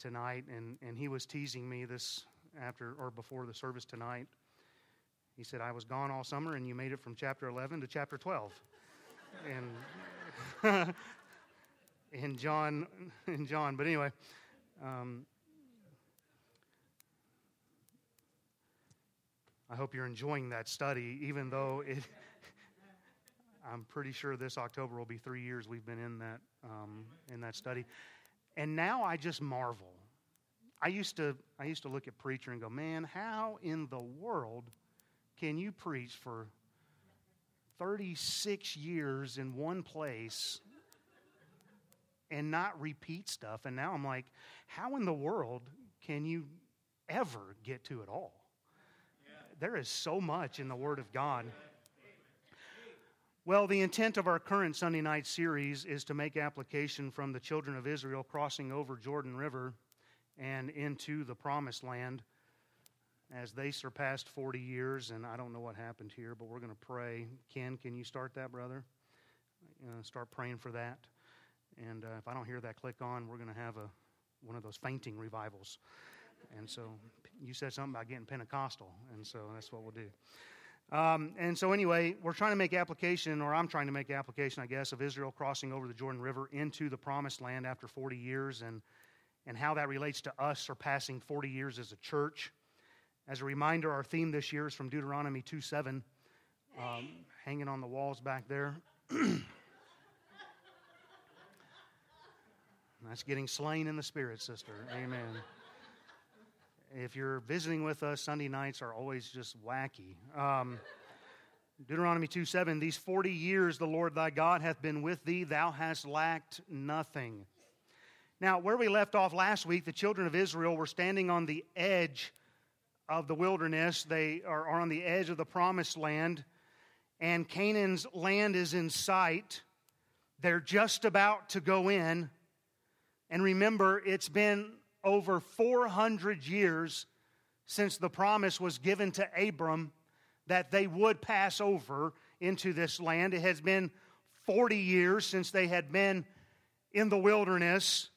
tonight, and, and he was teasing me this after or before the service tonight. He said, I was gone all summer, and you made it from chapter 11 to chapter 12. and in John, in John. But anyway, um, I hope you're enjoying that study, even though it. I'm pretty sure this October will be three years we've been in that um, in that study, and now I just marvel. I used to I used to look at preacher and go, man, how in the world can you preach for 36 years in one place and not repeat stuff? And now I'm like, how in the world can you ever get to it all? There is so much in the Word of God. Well, the intent of our current Sunday night series is to make application from the children of Israel crossing over Jordan River and into the promised land as they surpassed 40 years. And I don't know what happened here, but we're going to pray. Ken, can you start that, brother? Uh, start praying for that. And uh, if I don't hear that click on, we're going to have a, one of those fainting revivals. And so you said something about getting Pentecostal, and so that's what we'll do. Um, and so, anyway, we're trying to make application, or I'm trying to make application, I guess, of Israel crossing over the Jordan River into the promised land after 40 years and, and how that relates to us surpassing 40 years as a church. As a reminder, our theme this year is from Deuteronomy 2 7, um, hanging on the walls back there. That's getting slain in the spirit, sister. Amen. If you're visiting with us, Sunday nights are always just wacky. Um, Deuteronomy 2 7, these 40 years the Lord thy God hath been with thee, thou hast lacked nothing. Now, where we left off last week, the children of Israel were standing on the edge of the wilderness. They are, are on the edge of the promised land, and Canaan's land is in sight. They're just about to go in. And remember, it's been over 400 years since the promise was given to Abram that they would pass over into this land. It has been 40 years since they had been in the wilderness.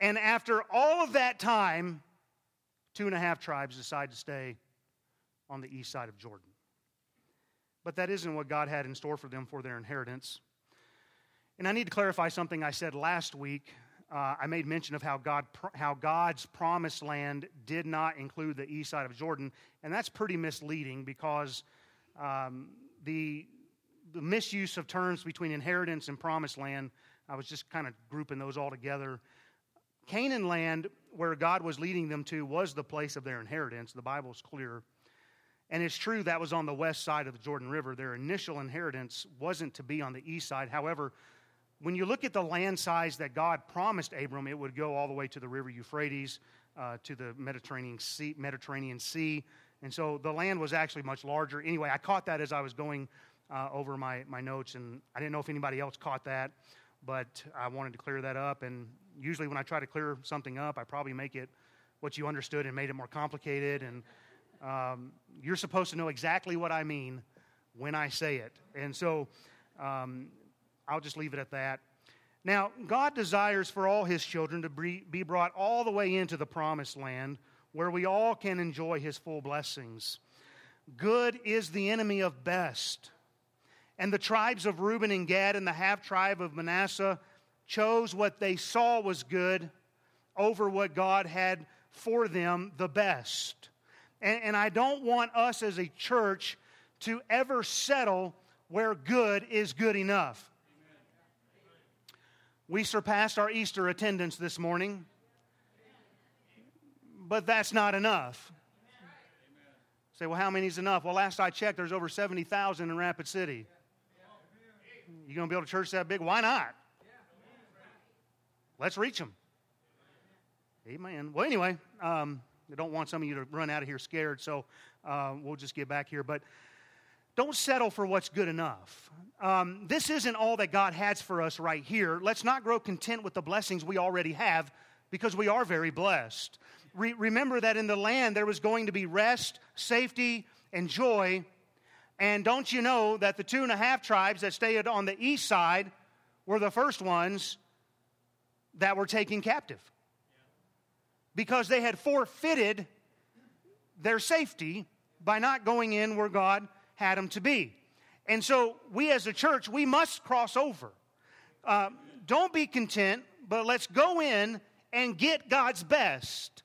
And after all of that time, two and a half tribes decide to stay on the east side of Jordan. But that isn't what God had in store for them for their inheritance. And I need to clarify something I said last week uh, I made mention of how, God, how God's promised land did not include the east side of Jordan, and that's pretty misleading because um, the, the misuse of terms between inheritance and promised land, I was just kind of grouping those all together. Canaan land, where God was leading them to, was the place of their inheritance. The Bible's clear. And it's true that was on the west side of the Jordan River. Their initial inheritance wasn't to be on the east side. However, when you look at the land size that God promised Abram, it would go all the way to the river Euphrates, uh, to the Mediterranean sea, Mediterranean sea. And so the land was actually much larger. Anyway, I caught that as I was going uh, over my, my notes, and I didn't know if anybody else caught that, but I wanted to clear that up. And usually, when I try to clear something up, I probably make it what you understood and made it more complicated. And um, you're supposed to know exactly what I mean when I say it. And so, um, I'll just leave it at that. Now, God desires for all his children to be brought all the way into the promised land where we all can enjoy his full blessings. Good is the enemy of best. And the tribes of Reuben and Gad and the half tribe of Manasseh chose what they saw was good over what God had for them the best. And, and I don't want us as a church to ever settle where good is good enough. We surpassed our Easter attendance this morning, but that's not enough. Say, well, how many is enough? Well, last I checked, there's over 70,000 in Rapid City. You going to build a church that big? Why not? Let's reach them. Amen. Well, anyway, um, I don't want some of you to run out of here scared, so uh, we'll just get back here. But don't settle for what's good enough. Um, this isn't all that God has for us right here. Let's not grow content with the blessings we already have because we are very blessed. Re- remember that in the land there was going to be rest, safety, and joy. And don't you know that the two and a half tribes that stayed on the east side were the first ones that were taken captive? because they had forfeited their safety by not going in where God had them to be. And so, we as a church, we must cross over. Uh, don't be content, but let's go in and get God's best.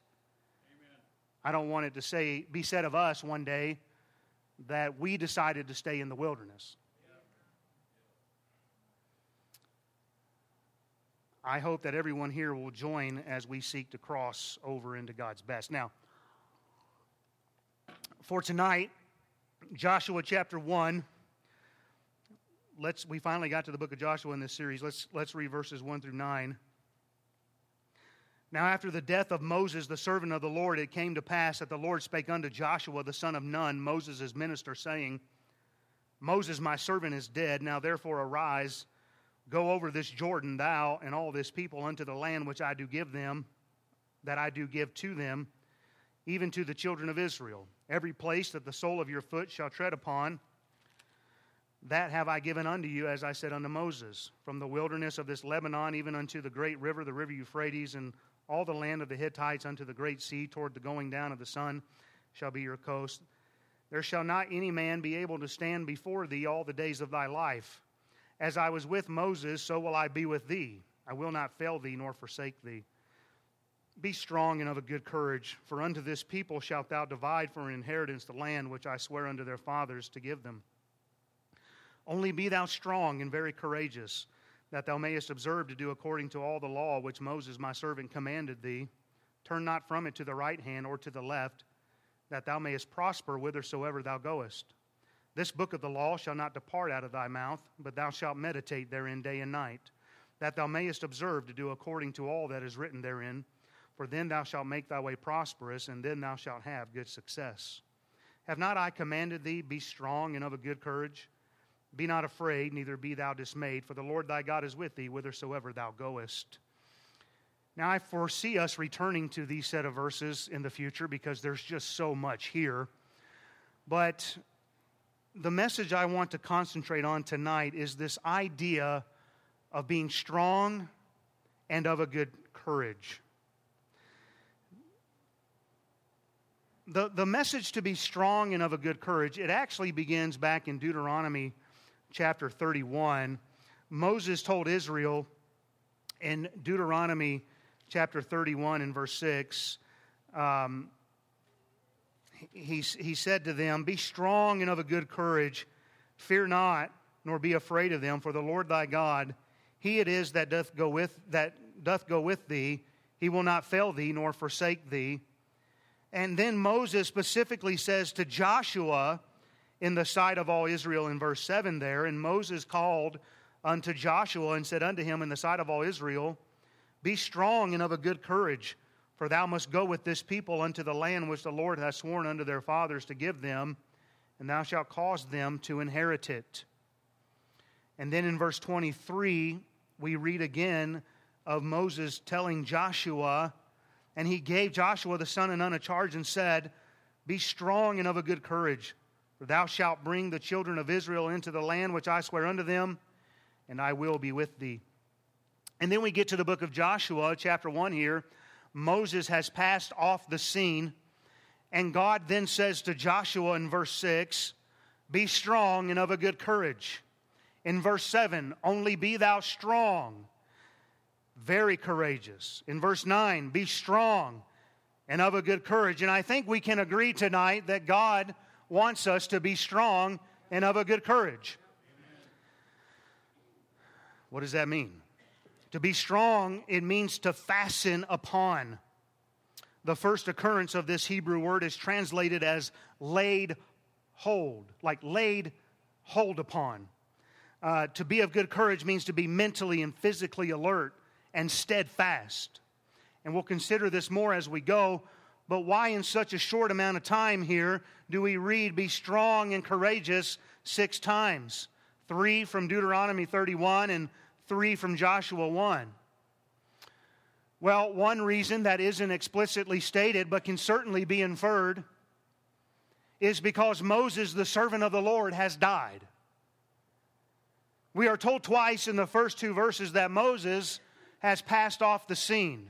Amen. I don't want it to say, be said of us one day that we decided to stay in the wilderness. I hope that everyone here will join as we seek to cross over into God's best. Now, for tonight, Joshua chapter 1. Let's we finally got to the book of Joshua in this series. Let's let's read verses 1 through 9. Now after the death of Moses the servant of the Lord it came to pass that the Lord spake unto Joshua the son of Nun Moses' minister saying Moses my servant is dead now therefore arise Go over this Jordan, thou and all this people, unto the land which I do give them, that I do give to them, even to the children of Israel. Every place that the sole of your foot shall tread upon, that have I given unto you, as I said unto Moses, from the wilderness of this Lebanon, even unto the great river, the river Euphrates, and all the land of the Hittites unto the great sea, toward the going down of the sun, shall be your coast. There shall not any man be able to stand before thee all the days of thy life. As I was with Moses, so will I be with thee. I will not fail thee nor forsake thee. Be strong and of a good courage, for unto this people shalt thou divide for an inheritance the land which I swear unto their fathers to give them. Only be thou strong and very courageous, that thou mayest observe to do according to all the law which Moses my servant commanded thee. Turn not from it to the right hand or to the left, that thou mayest prosper whithersoever thou goest. This book of the law shall not depart out of thy mouth, but thou shalt meditate therein day and night, that thou mayest observe to do according to all that is written therein. For then thou shalt make thy way prosperous, and then thou shalt have good success. Have not I commanded thee, be strong and of a good courage? Be not afraid, neither be thou dismayed, for the Lord thy God is with thee whithersoever thou goest. Now, I foresee us returning to these set of verses in the future because there's just so much here. But the message I want to concentrate on tonight is this idea of being strong and of a good courage. The, the message to be strong and of a good courage, it actually begins back in Deuteronomy chapter 31. Moses told Israel in Deuteronomy chapter 31 and verse 6 um, he, he said to them, Be strong and of a good courage. Fear not, nor be afraid of them, for the Lord thy God, he it is that doth go with, that doth go with thee. He will not fail thee, nor forsake thee. And then Moses specifically says to Joshua in the sight of all Israel in verse 7 there, and Moses called unto Joshua and said unto him in the sight of all Israel, Be strong and of a good courage for thou must go with this people unto the land which the Lord hath sworn unto their fathers to give them, and thou shalt cause them to inherit it. And then in verse 23, we read again of Moses telling Joshua, and he gave Joshua the son of Nun a charge and said, Be strong and of a good courage, for thou shalt bring the children of Israel into the land which I swear unto them, and I will be with thee. And then we get to the book of Joshua, chapter 1 here, Moses has passed off the scene. And God then says to Joshua in verse 6, Be strong and of a good courage. In verse 7, Only be thou strong, very courageous. In verse 9, Be strong and of a good courage. And I think we can agree tonight that God wants us to be strong and of a good courage. What does that mean? To be strong, it means to fasten upon. The first occurrence of this Hebrew word is translated as laid hold, like laid hold upon. Uh, to be of good courage means to be mentally and physically alert and steadfast. And we'll consider this more as we go. But why, in such a short amount of time here, do we read, Be strong and courageous six times? Three from Deuteronomy 31 and 3 from Joshua 1? Well, one reason that isn't explicitly stated but can certainly be inferred is because Moses, the servant of the Lord, has died. We are told twice in the first two verses that Moses has passed off the scene.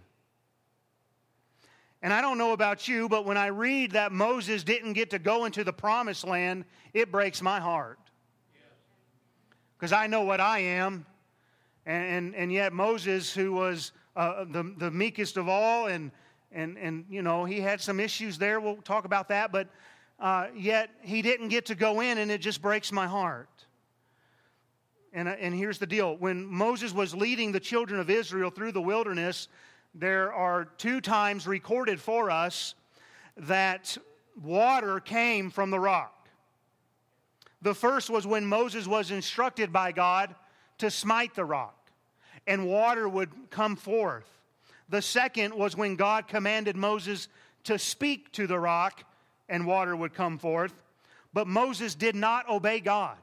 And I don't know about you, but when I read that Moses didn't get to go into the promised land, it breaks my heart. Because I know what I am. And, and, and, yet, Moses, who was uh, the, the meekest of all, and, and, and, you know, he had some issues there. We'll talk about that. But uh, yet, he didn't get to go in, and it just breaks my heart. And, uh, and here's the deal when Moses was leading the children of Israel through the wilderness, there are two times recorded for us that water came from the rock. The first was when Moses was instructed by God to smite the rock, and water would come forth. The second was when God commanded Moses to speak to the rock, and water would come forth. But Moses did not obey God.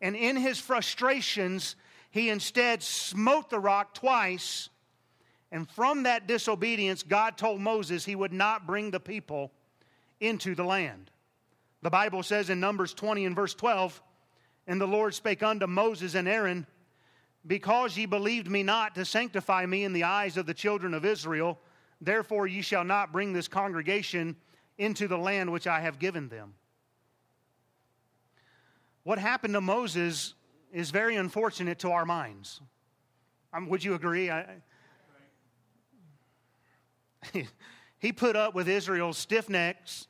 And in his frustrations, he instead smote the rock twice. And from that disobedience, God told Moses he would not bring the people into the land. The Bible says in Numbers 20 and verse 12, And the Lord spake unto Moses and Aaron, Because ye believed me not to sanctify me in the eyes of the children of Israel, therefore ye shall not bring this congregation into the land which I have given them. What happened to Moses is very unfortunate to our minds. Um, would you agree? I, he put up with Israel's stiff necks,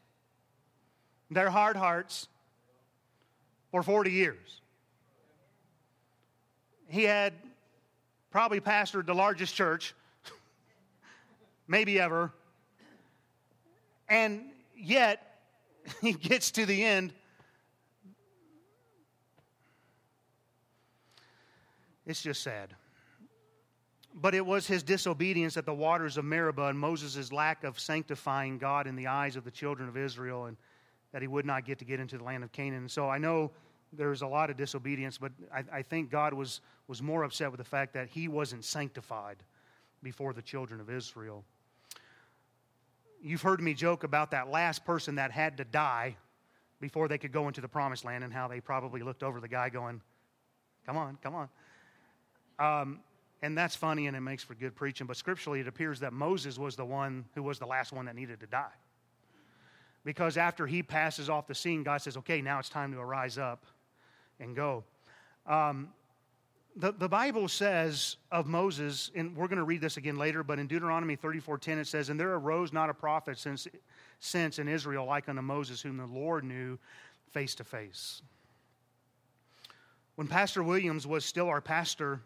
their hard hearts, for 40 years. He had probably pastored the largest church, maybe ever, and yet he gets to the end It's just sad. But it was his disobedience at the waters of Meribah and Moses' lack of sanctifying God in the eyes of the children of Israel and that he would not get to get into the land of Canaan. So I know there's a lot of disobedience, but I, I think God was, was more upset with the fact that he wasn't sanctified before the children of Israel. You've heard me joke about that last person that had to die before they could go into the promised land and how they probably looked over the guy going, Come on, come on. Um, and that's funny and it makes for good preaching, but scripturally it appears that Moses was the one who was the last one that needed to die. Because after he passes off the scene, God says, okay, now it's time to arise up and go. Um, the, the Bible says of Moses, and we're going to read this again later, but in Deuteronomy 34.10 it says, And there arose not a prophet since, since in Israel like unto Moses, whom the Lord knew face to face. When Pastor Williams was still our pastor,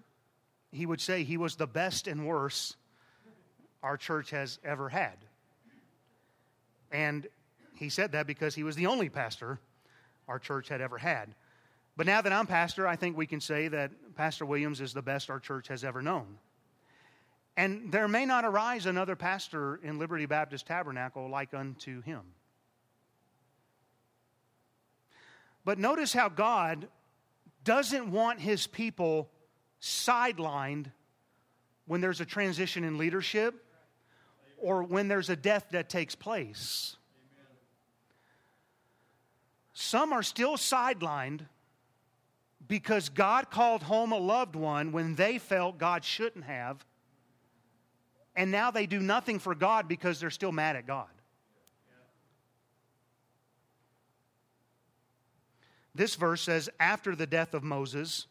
he would say he was the best and worst our church has ever had. And he said that because he was the only pastor our church had ever had. But now that I'm pastor, I think we can say that Pastor Williams is the best our church has ever known. And there may not arise another pastor in Liberty Baptist Tabernacle like unto him. But notice how God doesn't want his people sidelined when there's a transition in leadership or when there's a death that takes place. Some are still sidelined because God called home a loved one when they felt God shouldn't have. And now they do nothing for God because they're still mad at God. This verse says, after the death of Moses,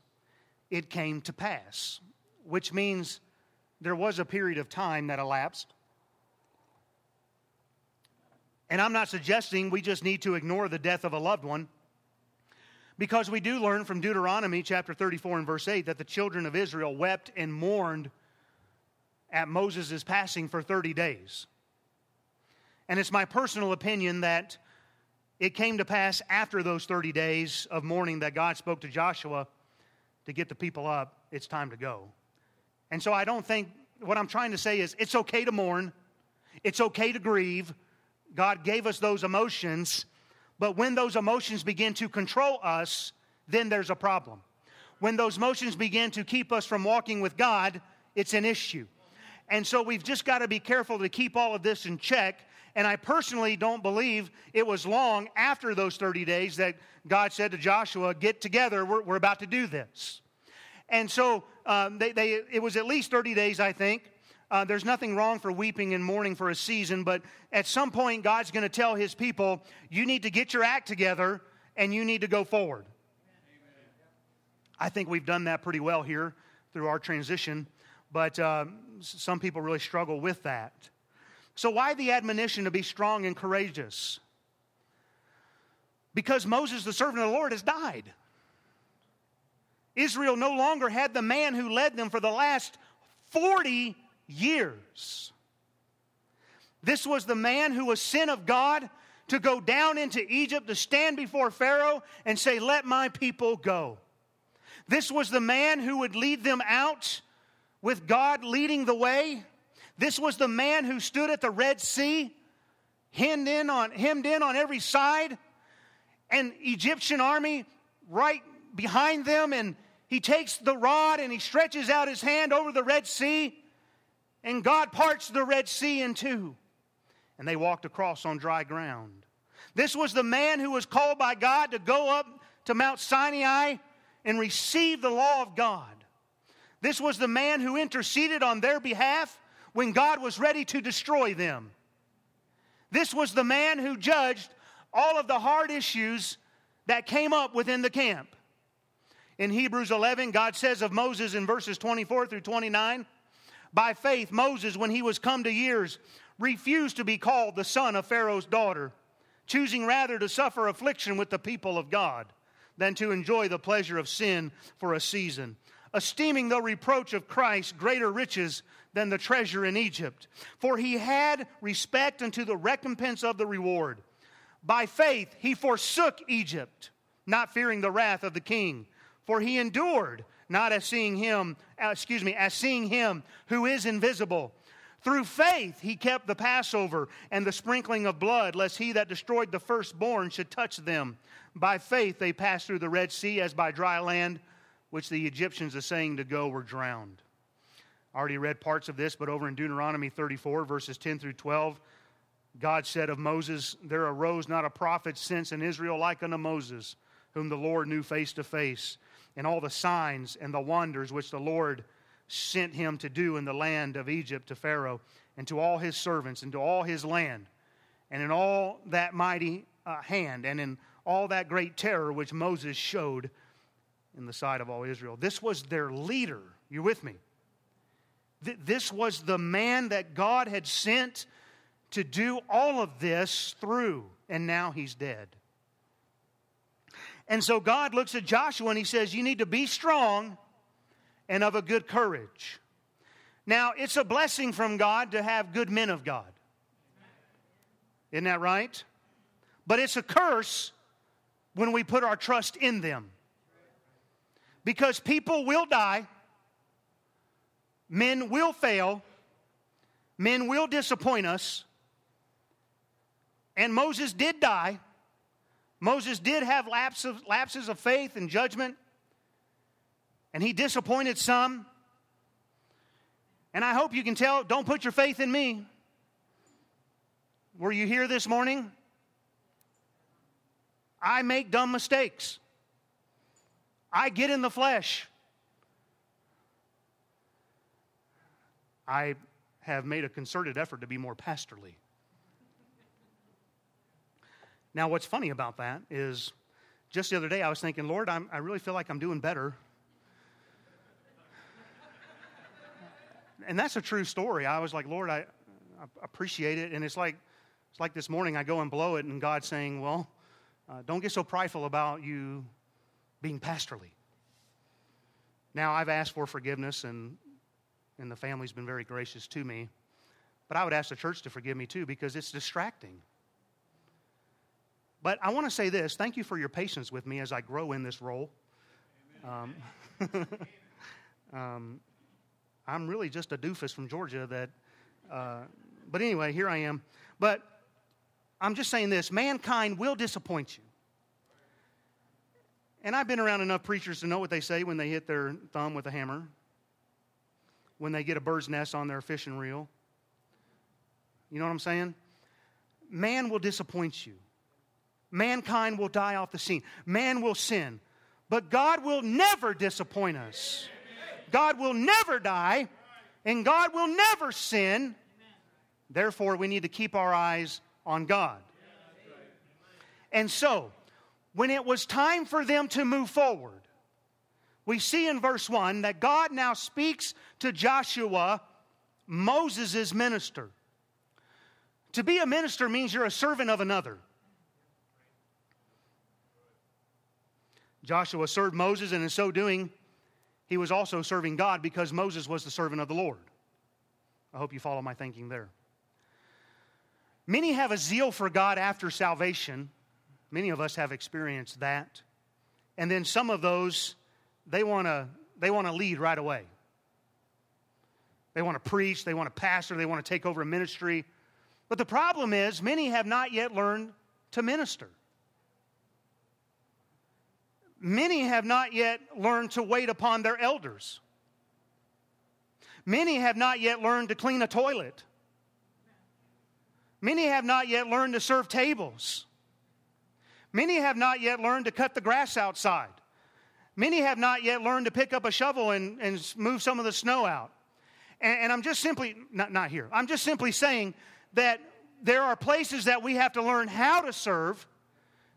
it came to pass, which means there was a period of time that elapsed. And I'm not suggesting we just need to ignore the death of a loved one, because we do learn from Deuteronomy chapter 34 and verse 8 that the children of Israel wept and mourned at Moses' passing for 30 days. And it's my personal opinion that it came to pass after those 30 days of mourning that God spoke to Joshua to get the people up, it's time to go. And so I don't think, what I'm trying to say is it's okay to mourn, it's okay to grieve. God gave us those emotions, but when those emotions begin to control us, then there's a problem. When those emotions begin to keep us from walking with God, it's an issue. And so we've just got to be careful to keep all of this in check. And I personally don't believe it was long after those 30 days that God said to Joshua, Get together, we're, we're about to do this. And so um, they, they, it was at least 30 days, I think, uh, there's nothing wrong for weeping and mourning for a season, but at some point, God's going to tell his people, you need to get your act together and you need to go forward. I think we've done that pretty well here through our transition, but uh, some people really struggle with that. So, why the admonition to be strong and courageous? Because Moses, the servant of the Lord, has died. Israel no longer had the man who led them for the last 40 years. This was the man who was sent of God to go down into Egypt to stand before Pharaoh and say, Let my people go. This was the man who would lead them out with God leading the way. This was the man who stood at the Red Sea, hemmed in on, hemmed in on every side, and Egyptian army right behind them, and he takes the rod and he stretches out his hand over the Red Sea, and God parts the Red Sea in two. And they walked across on dry ground. This was the man who was called by God to go up to Mount Sinai and receive the law of God. This was the man who interceded on their behalf when God was ready to destroy them. This was the man who judged all of the hard issues that came up within the camp. In Hebrews 11, God says of Moses in verses 24 through 29 By faith, Moses, when he was come to years, refused to be called the son of Pharaoh's daughter, choosing rather to suffer affliction with the people of God than to enjoy the pleasure of sin for a season, esteeming the reproach of Christ greater riches than the treasure in Egypt. For he had respect unto the recompense of the reward. By faith, he forsook Egypt, not fearing the wrath of the king for he endured, not as seeing him, uh, excuse me, as seeing him who is invisible. Through faith he kept the Passover and the sprinkling of blood, lest he that destroyed the firstborn should touch them. By faith they passed through the Red Sea as by dry land, which the Egyptians, assaying to go, were drowned. I already read parts of this, but over in Deuteronomy 34, verses 10 through 12, God said of Moses, There arose not a prophet since in Israel like unto Moses, whom the Lord knew face to face and all the signs and the wonders which the Lord sent him to do in the land of Egypt to Pharaoh and to all his servants and to all his land, and in all that mighty uh, hand and in all that great terror which Moses showed in the sight of all Israel. This was their leader. You with me? Th- this was the man that God had sent to do all of this through, and now he's dead. And so God looks at Joshua and he says, You need to be strong and of a good courage. Now, it's a blessing from God to have good men of God. Isn't that right? But it's a curse when we put our trust in them. Because people will die, men will fail, men will disappoint us, and Moses did die. Moses did have lapses, lapses of faith and judgment, and he disappointed some. And I hope you can tell, don't put your faith in me. Were you here this morning? I make dumb mistakes. I get in the flesh. I have made a concerted effort to be more pastorly. Now, what's funny about that is just the other day I was thinking, Lord, I'm, i really feel like I'm doing better. and that's a true story. I was like, Lord, I, I, appreciate it. And it's like, it's like this morning I go and blow it, and God's saying, Well, uh, don't get so prideful about you being pastorly. Now, I've asked for forgiveness, and, and the family's been very gracious to me. But I would ask the church to forgive me too because it's distracting. But I want to say this thank you for your patience with me as I grow in this role. Um, um, I'm really just a doofus from Georgia that, uh, but anyway, here I am. But I'm just saying this mankind will disappoint you. And I've been around enough preachers to know what they say when they hit their thumb with a hammer, when they get a bird's nest on their fishing reel. You know what I'm saying? Man will disappoint you. Mankind will die off the scene. Man will sin. But God will never disappoint us. God will never die. And God will never sin. Therefore, we need to keep our eyes on God. And so, when it was time for them to move forward, we see in verse 1 that God now speaks to Joshua, Moses' minister. To be a minister means you're a servant of another. Joshua served Moses, and in so doing, he was also serving God because Moses was the servant of the Lord. I hope you follow my thinking there. Many have a zeal for God after salvation. Many of us have experienced that. And then some of those, they want to they want to lead right away. They want to preach, they want to pastor, they want to take over a ministry. But the problem is, many have not yet learned to minister. Many have not yet learned to wait upon their elders. Many have not yet learned to clean a toilet. Many have not yet learned to serve tables. Many have not yet learned to cut the grass outside. Many have not yet learned to pick up a shovel and, and move some of the snow out. And, and I'm just simply, not, not here, I'm just simply saying that there are places that we have to learn how to serve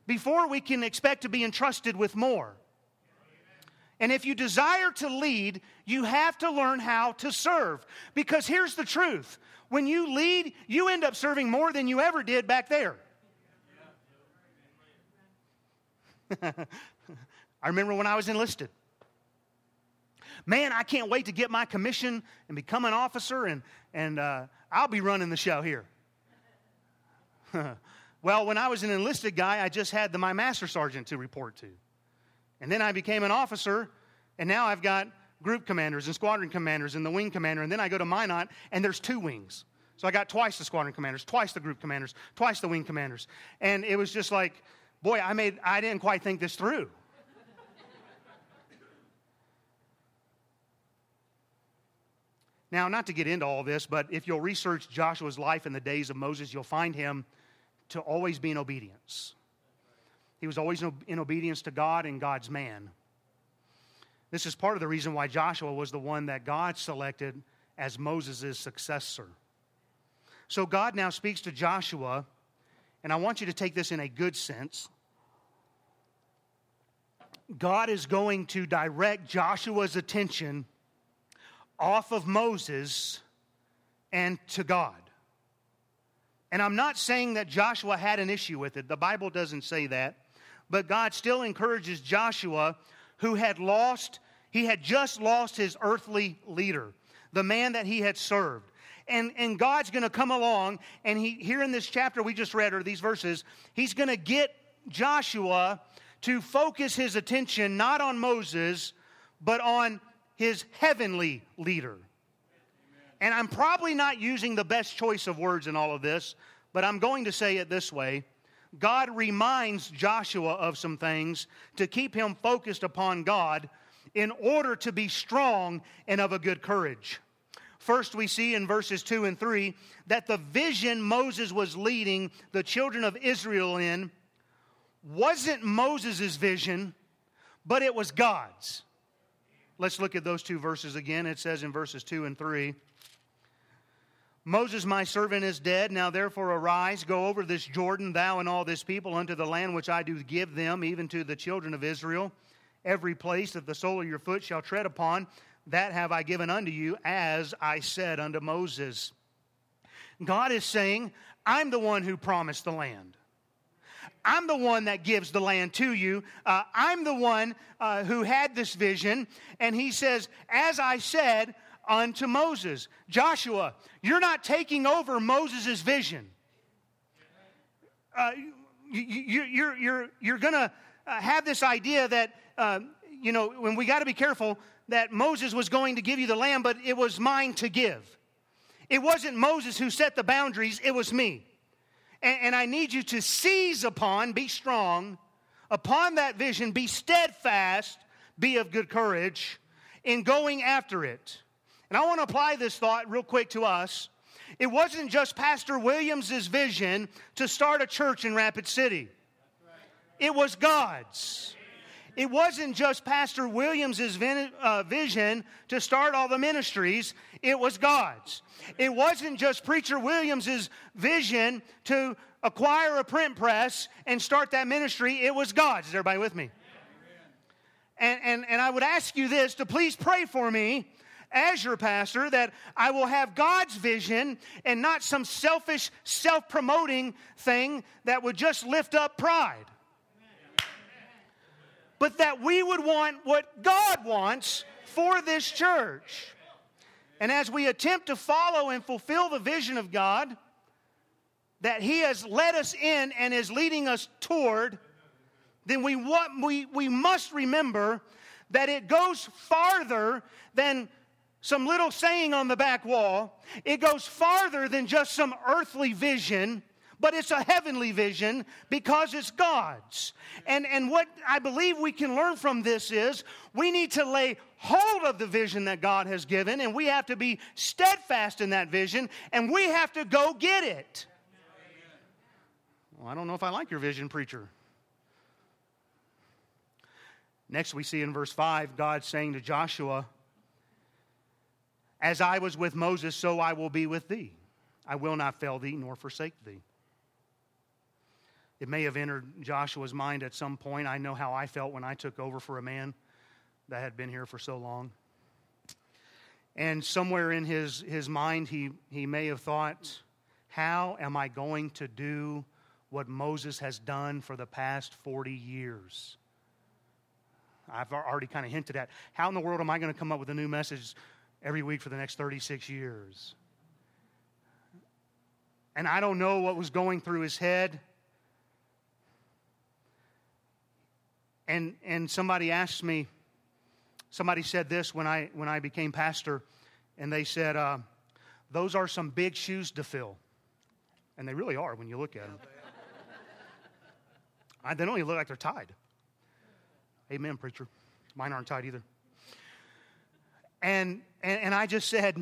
before we can expect to be entrusted with more. And if you desire to lead, you have to learn how to serve. Because here's the truth when you lead, you end up serving more than you ever did back there. I remember when I was enlisted. Man, I can't wait to get my commission and become an officer, and, and uh, I'll be running the show here. well, when I was an enlisted guy, I just had the, my master sergeant to report to. And then I became an officer, and now I've got group commanders and squadron commanders and the wing commander, and then I go to Minot, and there's two wings. So I got twice the squadron commanders, twice the group commanders, twice the wing commanders. And it was just like, boy, I made I didn't quite think this through. now, not to get into all this, but if you'll research Joshua's life in the days of Moses, you'll find him to always be in obedience. He was always in obedience to God and God's man. This is part of the reason why Joshua was the one that God selected as Moses' successor. So God now speaks to Joshua, and I want you to take this in a good sense. God is going to direct Joshua's attention off of Moses and to God. And I'm not saying that Joshua had an issue with it. The Bible doesn't say that. But God still encourages Joshua, who had lost, he had just lost his earthly leader, the man that he had served. And, and God's going to come along, and he, here in this chapter we just read, or these verses, he's going to get Joshua to focus his attention not on Moses, but on his heavenly leader. And I'm probably not using the best choice of words in all of this, but I'm going to say it this way God reminds Joshua of some things to keep him focused upon God in order to be strong and of a good courage. First, we see in verses 2 and 3 that the vision Moses was leading the children of Israel in wasn't Moses' vision, but it was God's. Let's look at those two verses again. It says in verses 2 and 3 Moses, my servant, is dead. Now therefore arise, go over this Jordan, thou and all this people, unto the land which I do give them, even to the children of Israel. Every place that the sole of your foot shall tread upon, that have I given unto you, as I said unto Moses. God is saying, I'm the one who promised the land. I'm the one that gives the land to you. Uh, I'm the one uh, who had this vision. And he says, As I said, unto Moses. Joshua, you're not taking over Moses' vision. Uh, you, are you're, you're, you're going to uh, have this idea that, uh, you know, when we got to be careful that Moses was going to give you the land, but it was mine to give. It wasn't Moses who set the boundaries, it was me. And, and I need you to seize upon, be strong, upon that vision, be steadfast, be of good courage in going after it. And I want to apply this thought real quick to us. It wasn't just Pastor Williams's vision to start a church in Rapid City. It was God's. It wasn't just Pastor Williams's uh, vision to start all the ministries, it was God's. It wasn't just Preacher Williams's vision to acquire a print press and start that ministry, it was God's. Is everybody with me? And, and, and I would ask you this to please pray for me as your pastor that I will have God's vision and not some selfish, self promoting thing that would just lift up pride. But that we would want what God wants for this church. And as we attempt to follow and fulfill the vision of God that He has led us in and is leading us toward, then we, want, we, we must remember that it goes farther than some little saying on the back wall. It goes farther than just some earthly vision, but it's a heavenly vision because it's God's. And, and what I believe we can learn from this is we need to lay hold of the vision that God has given, and we have to be steadfast in that vision, and we have to go get it. Well, I don't know if I like your vision, preacher. Next, we see in verse 5 God saying to Joshua, As I was with Moses, so I will be with thee. I will not fail thee nor forsake thee. It may have entered Joshua's mind at some point. I know how I felt when I took over for a man that had been here for so long. And somewhere in his, his mind, he, he may have thought, How am I going to do what Moses has done for the past 40 years? I've already kind of hinted at. How in the world am I going to come up with a new message every week for the next 36 years? And I don't know what was going through his head. And, and somebody asked me, somebody said this when I, when I became pastor, and they said, uh, Those are some big shoes to fill. And they really are when you look at them. I, they don't even look like they're tied. Amen, preacher. Mine aren't tied either. And, and, and I just said,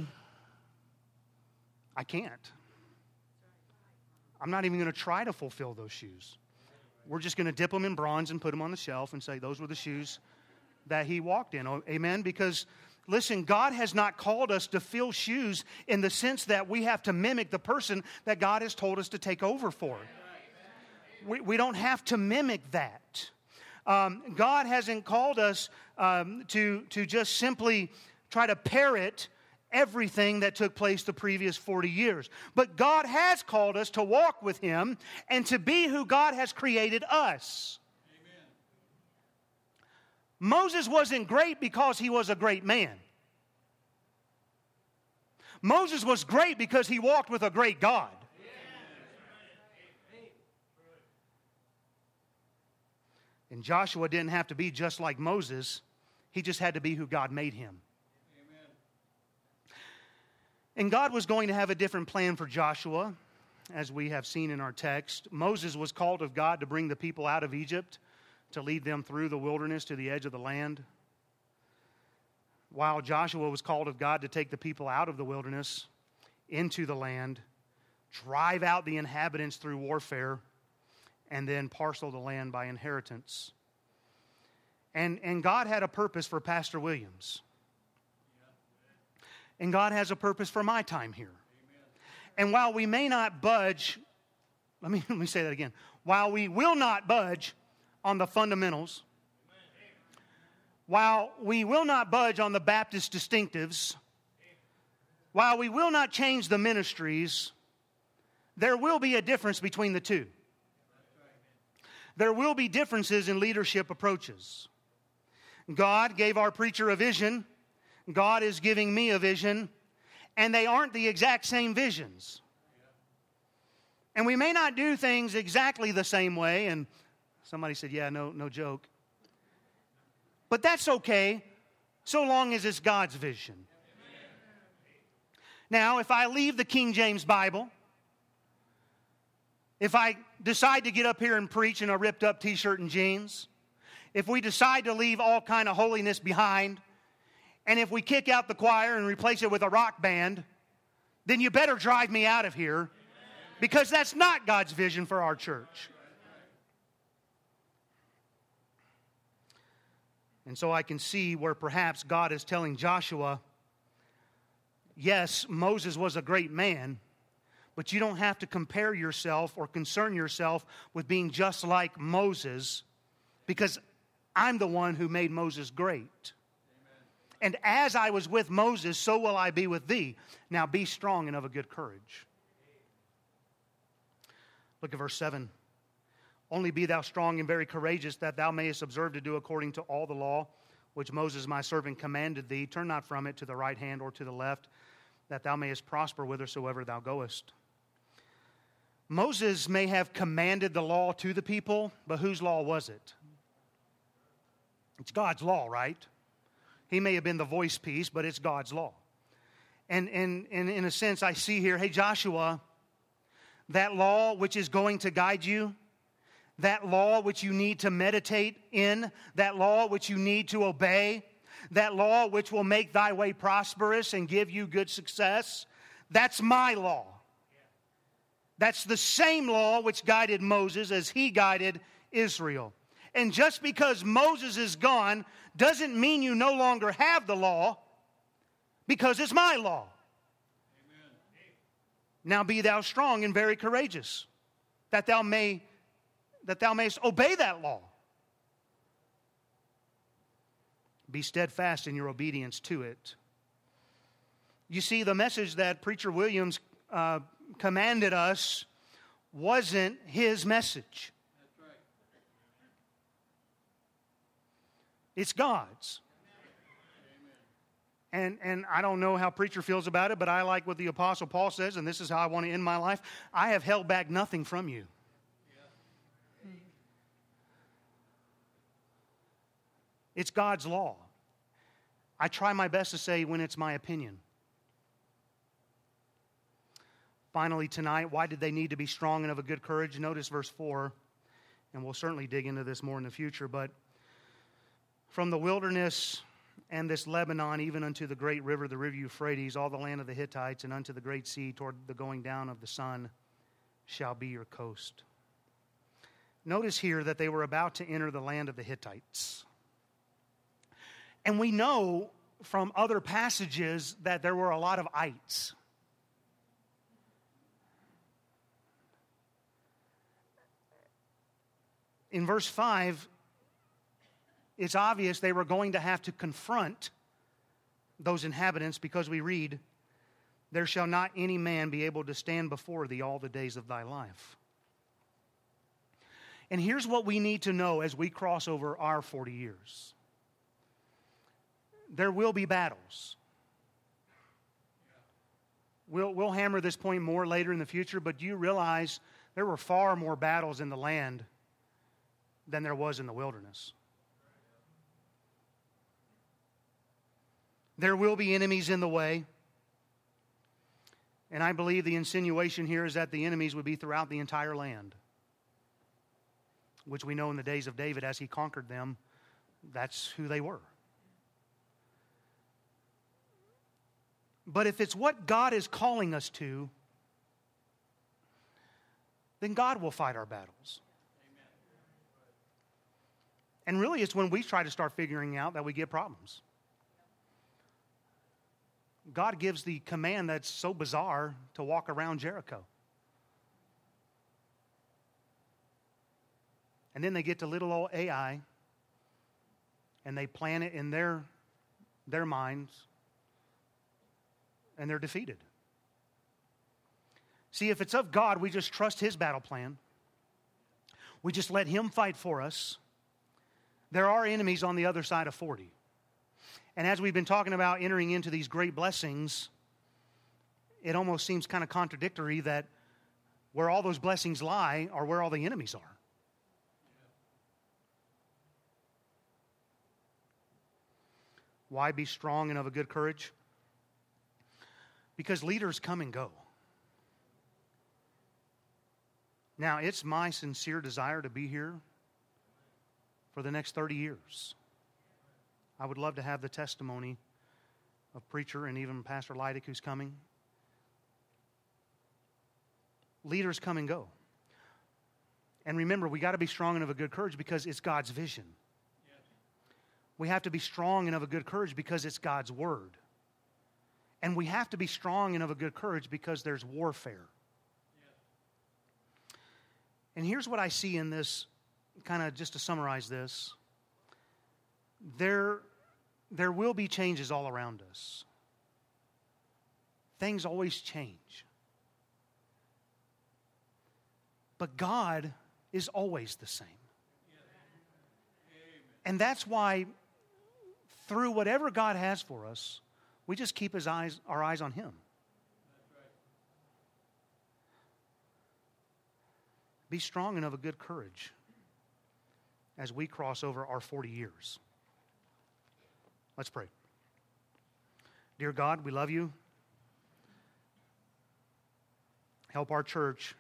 I can't. I'm not even going to try to fulfill those shoes. We're just going to dip them in bronze and put them on the shelf and say those were the shoes that he walked in. Oh, amen? Because, listen, God has not called us to fill shoes in the sense that we have to mimic the person that God has told us to take over for. We, we don't have to mimic that. Um, God hasn't called us um, to, to just simply try to parrot everything that took place the previous 40 years. But God has called us to walk with Him and to be who God has created us. Moses wasn't great because he was a great man. Moses was great because he walked with a great God. And Joshua didn't have to be just like Moses, he just had to be who God made him. And God was going to have a different plan for Joshua, as we have seen in our text. Moses was called of God to bring the people out of Egypt, to lead them through the wilderness to the edge of the land. While Joshua was called of God to take the people out of the wilderness into the land, drive out the inhabitants through warfare and then parcel the land by inheritance. And, and God had a purpose for Pastor Williams. And God has a purpose for my time here. And while we may not budge, let me, let me say that again. While we will not budge on the fundamentals, while we will not budge on the Baptist distinctives, while we will not change the ministries, there will be a difference between the two. There will be differences in leadership approaches. God gave our preacher a vision, God is giving me a vision, and they aren't the exact same visions. And we may not do things exactly the same way, and somebody said, Yeah, no, no joke. But that's okay, so long as it's God's vision. Now, if I leave the King James Bible, if I decide to get up here and preach in a ripped up t shirt and jeans, if we decide to leave all kind of holiness behind, and if we kick out the choir and replace it with a rock band, then you better drive me out of here because that's not God's vision for our church. And so I can see where perhaps God is telling Joshua, yes, Moses was a great man, but you don't have to compare yourself or concern yourself with being just like Moses because I'm the one who made Moses great. And as I was with Moses, so will I be with thee. Now be strong and of a good courage. Look at verse 7. Only be thou strong and very courageous, that thou mayest observe to do according to all the law which Moses my servant commanded thee. Turn not from it to the right hand or to the left, that thou mayest prosper whithersoever thou goest. Moses may have commanded the law to the people, but whose law was it? It's God's law, right? He may have been the voice piece, but it's God's law. And, and, and in a sense, I see here, hey, Joshua, that law which is going to guide you, that law which you need to meditate in, that law which you need to obey, that law which will make thy way prosperous and give you good success, that's my law. That's the same law which guided Moses as he guided Israel. And just because Moses is gone doesn't mean you no longer have the law because it's my law. Amen. Now be thou strong and very courageous, that thou may that thou mayest obey that law. Be steadfast in your obedience to it. You see, the message that Preacher Williams uh, commanded us wasn't his message. It's God's. And, and I don't know how preacher feels about it, but I like what the Apostle Paul says, and this is how I want to end my life. I have held back nothing from you. It's God's law. I try my best to say when it's my opinion. Finally, tonight, why did they need to be strong and of a good courage? Notice verse 4, and we'll certainly dig into this more in the future, but from the wilderness and this Lebanon, even unto the great river, the river Euphrates, all the land of the Hittites, and unto the great sea toward the going down of the sun, shall be your coast. Notice here that they were about to enter the land of the Hittites. And we know from other passages that there were a lot of ites. In verse 5, it's obvious they were going to have to confront those inhabitants because we read, There shall not any man be able to stand before thee all the days of thy life. And here's what we need to know as we cross over our 40 years there will be battles. We'll, we'll hammer this point more later in the future, but do you realize there were far more battles in the land than there was in the wilderness? There will be enemies in the way. And I believe the insinuation here is that the enemies would be throughout the entire land, which we know in the days of David as he conquered them, that's who they were. But if it's what God is calling us to, then God will fight our battles. And really, it's when we try to start figuring out that we get problems. God gives the command that's so bizarre to walk around Jericho. And then they get to little old Ai and they plan it in their, their minds and they're defeated. See, if it's of God, we just trust His battle plan. We just let Him fight for us. There are enemies on the other side of 40. And as we've been talking about entering into these great blessings, it almost seems kind of contradictory that where all those blessings lie are where all the enemies are. Why be strong and of a good courage? Because leaders come and go. Now, it's my sincere desire to be here for the next 30 years. I would love to have the testimony of preacher and even Pastor Leidick who's coming. Leaders come and go. And remember, we got to be strong and of a good courage because it's God's vision. we have to be strong and of a good courage because it's God's word. And we have to be strong and of a good courage because there's warfare. And here's what I see in this, kind of just to summarize this there, there will be changes all around us. Things always change. But God is always the same. And that's why, through whatever God has for us, we just keep his eyes, our eyes on Him. Be strong and of a good courage as we cross over our 40 years. Let's pray. Dear God, we love you. Help our church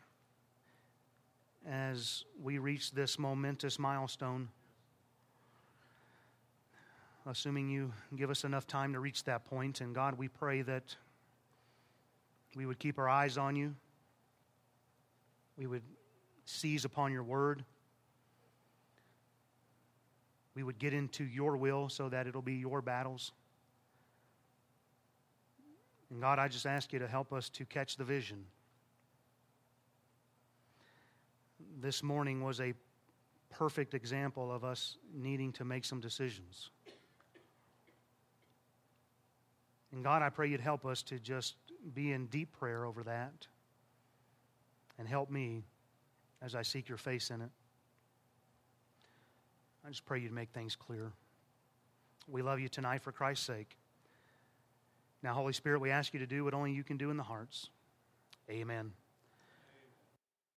as we reach this momentous milestone. Assuming you give us enough time to reach that point. And God, we pray that we would keep our eyes on you. We would seize upon your word. We would get into your will so that it'll be your battles. And God, I just ask you to help us to catch the vision. This morning was a perfect example of us needing to make some decisions. And God, I pray you'd help us to just be in deep prayer over that and help me as I seek your face in it. I just pray you'd make things clear. We love you tonight for Christ's sake. Now, Holy Spirit, we ask you to do what only you can do in the hearts. Amen.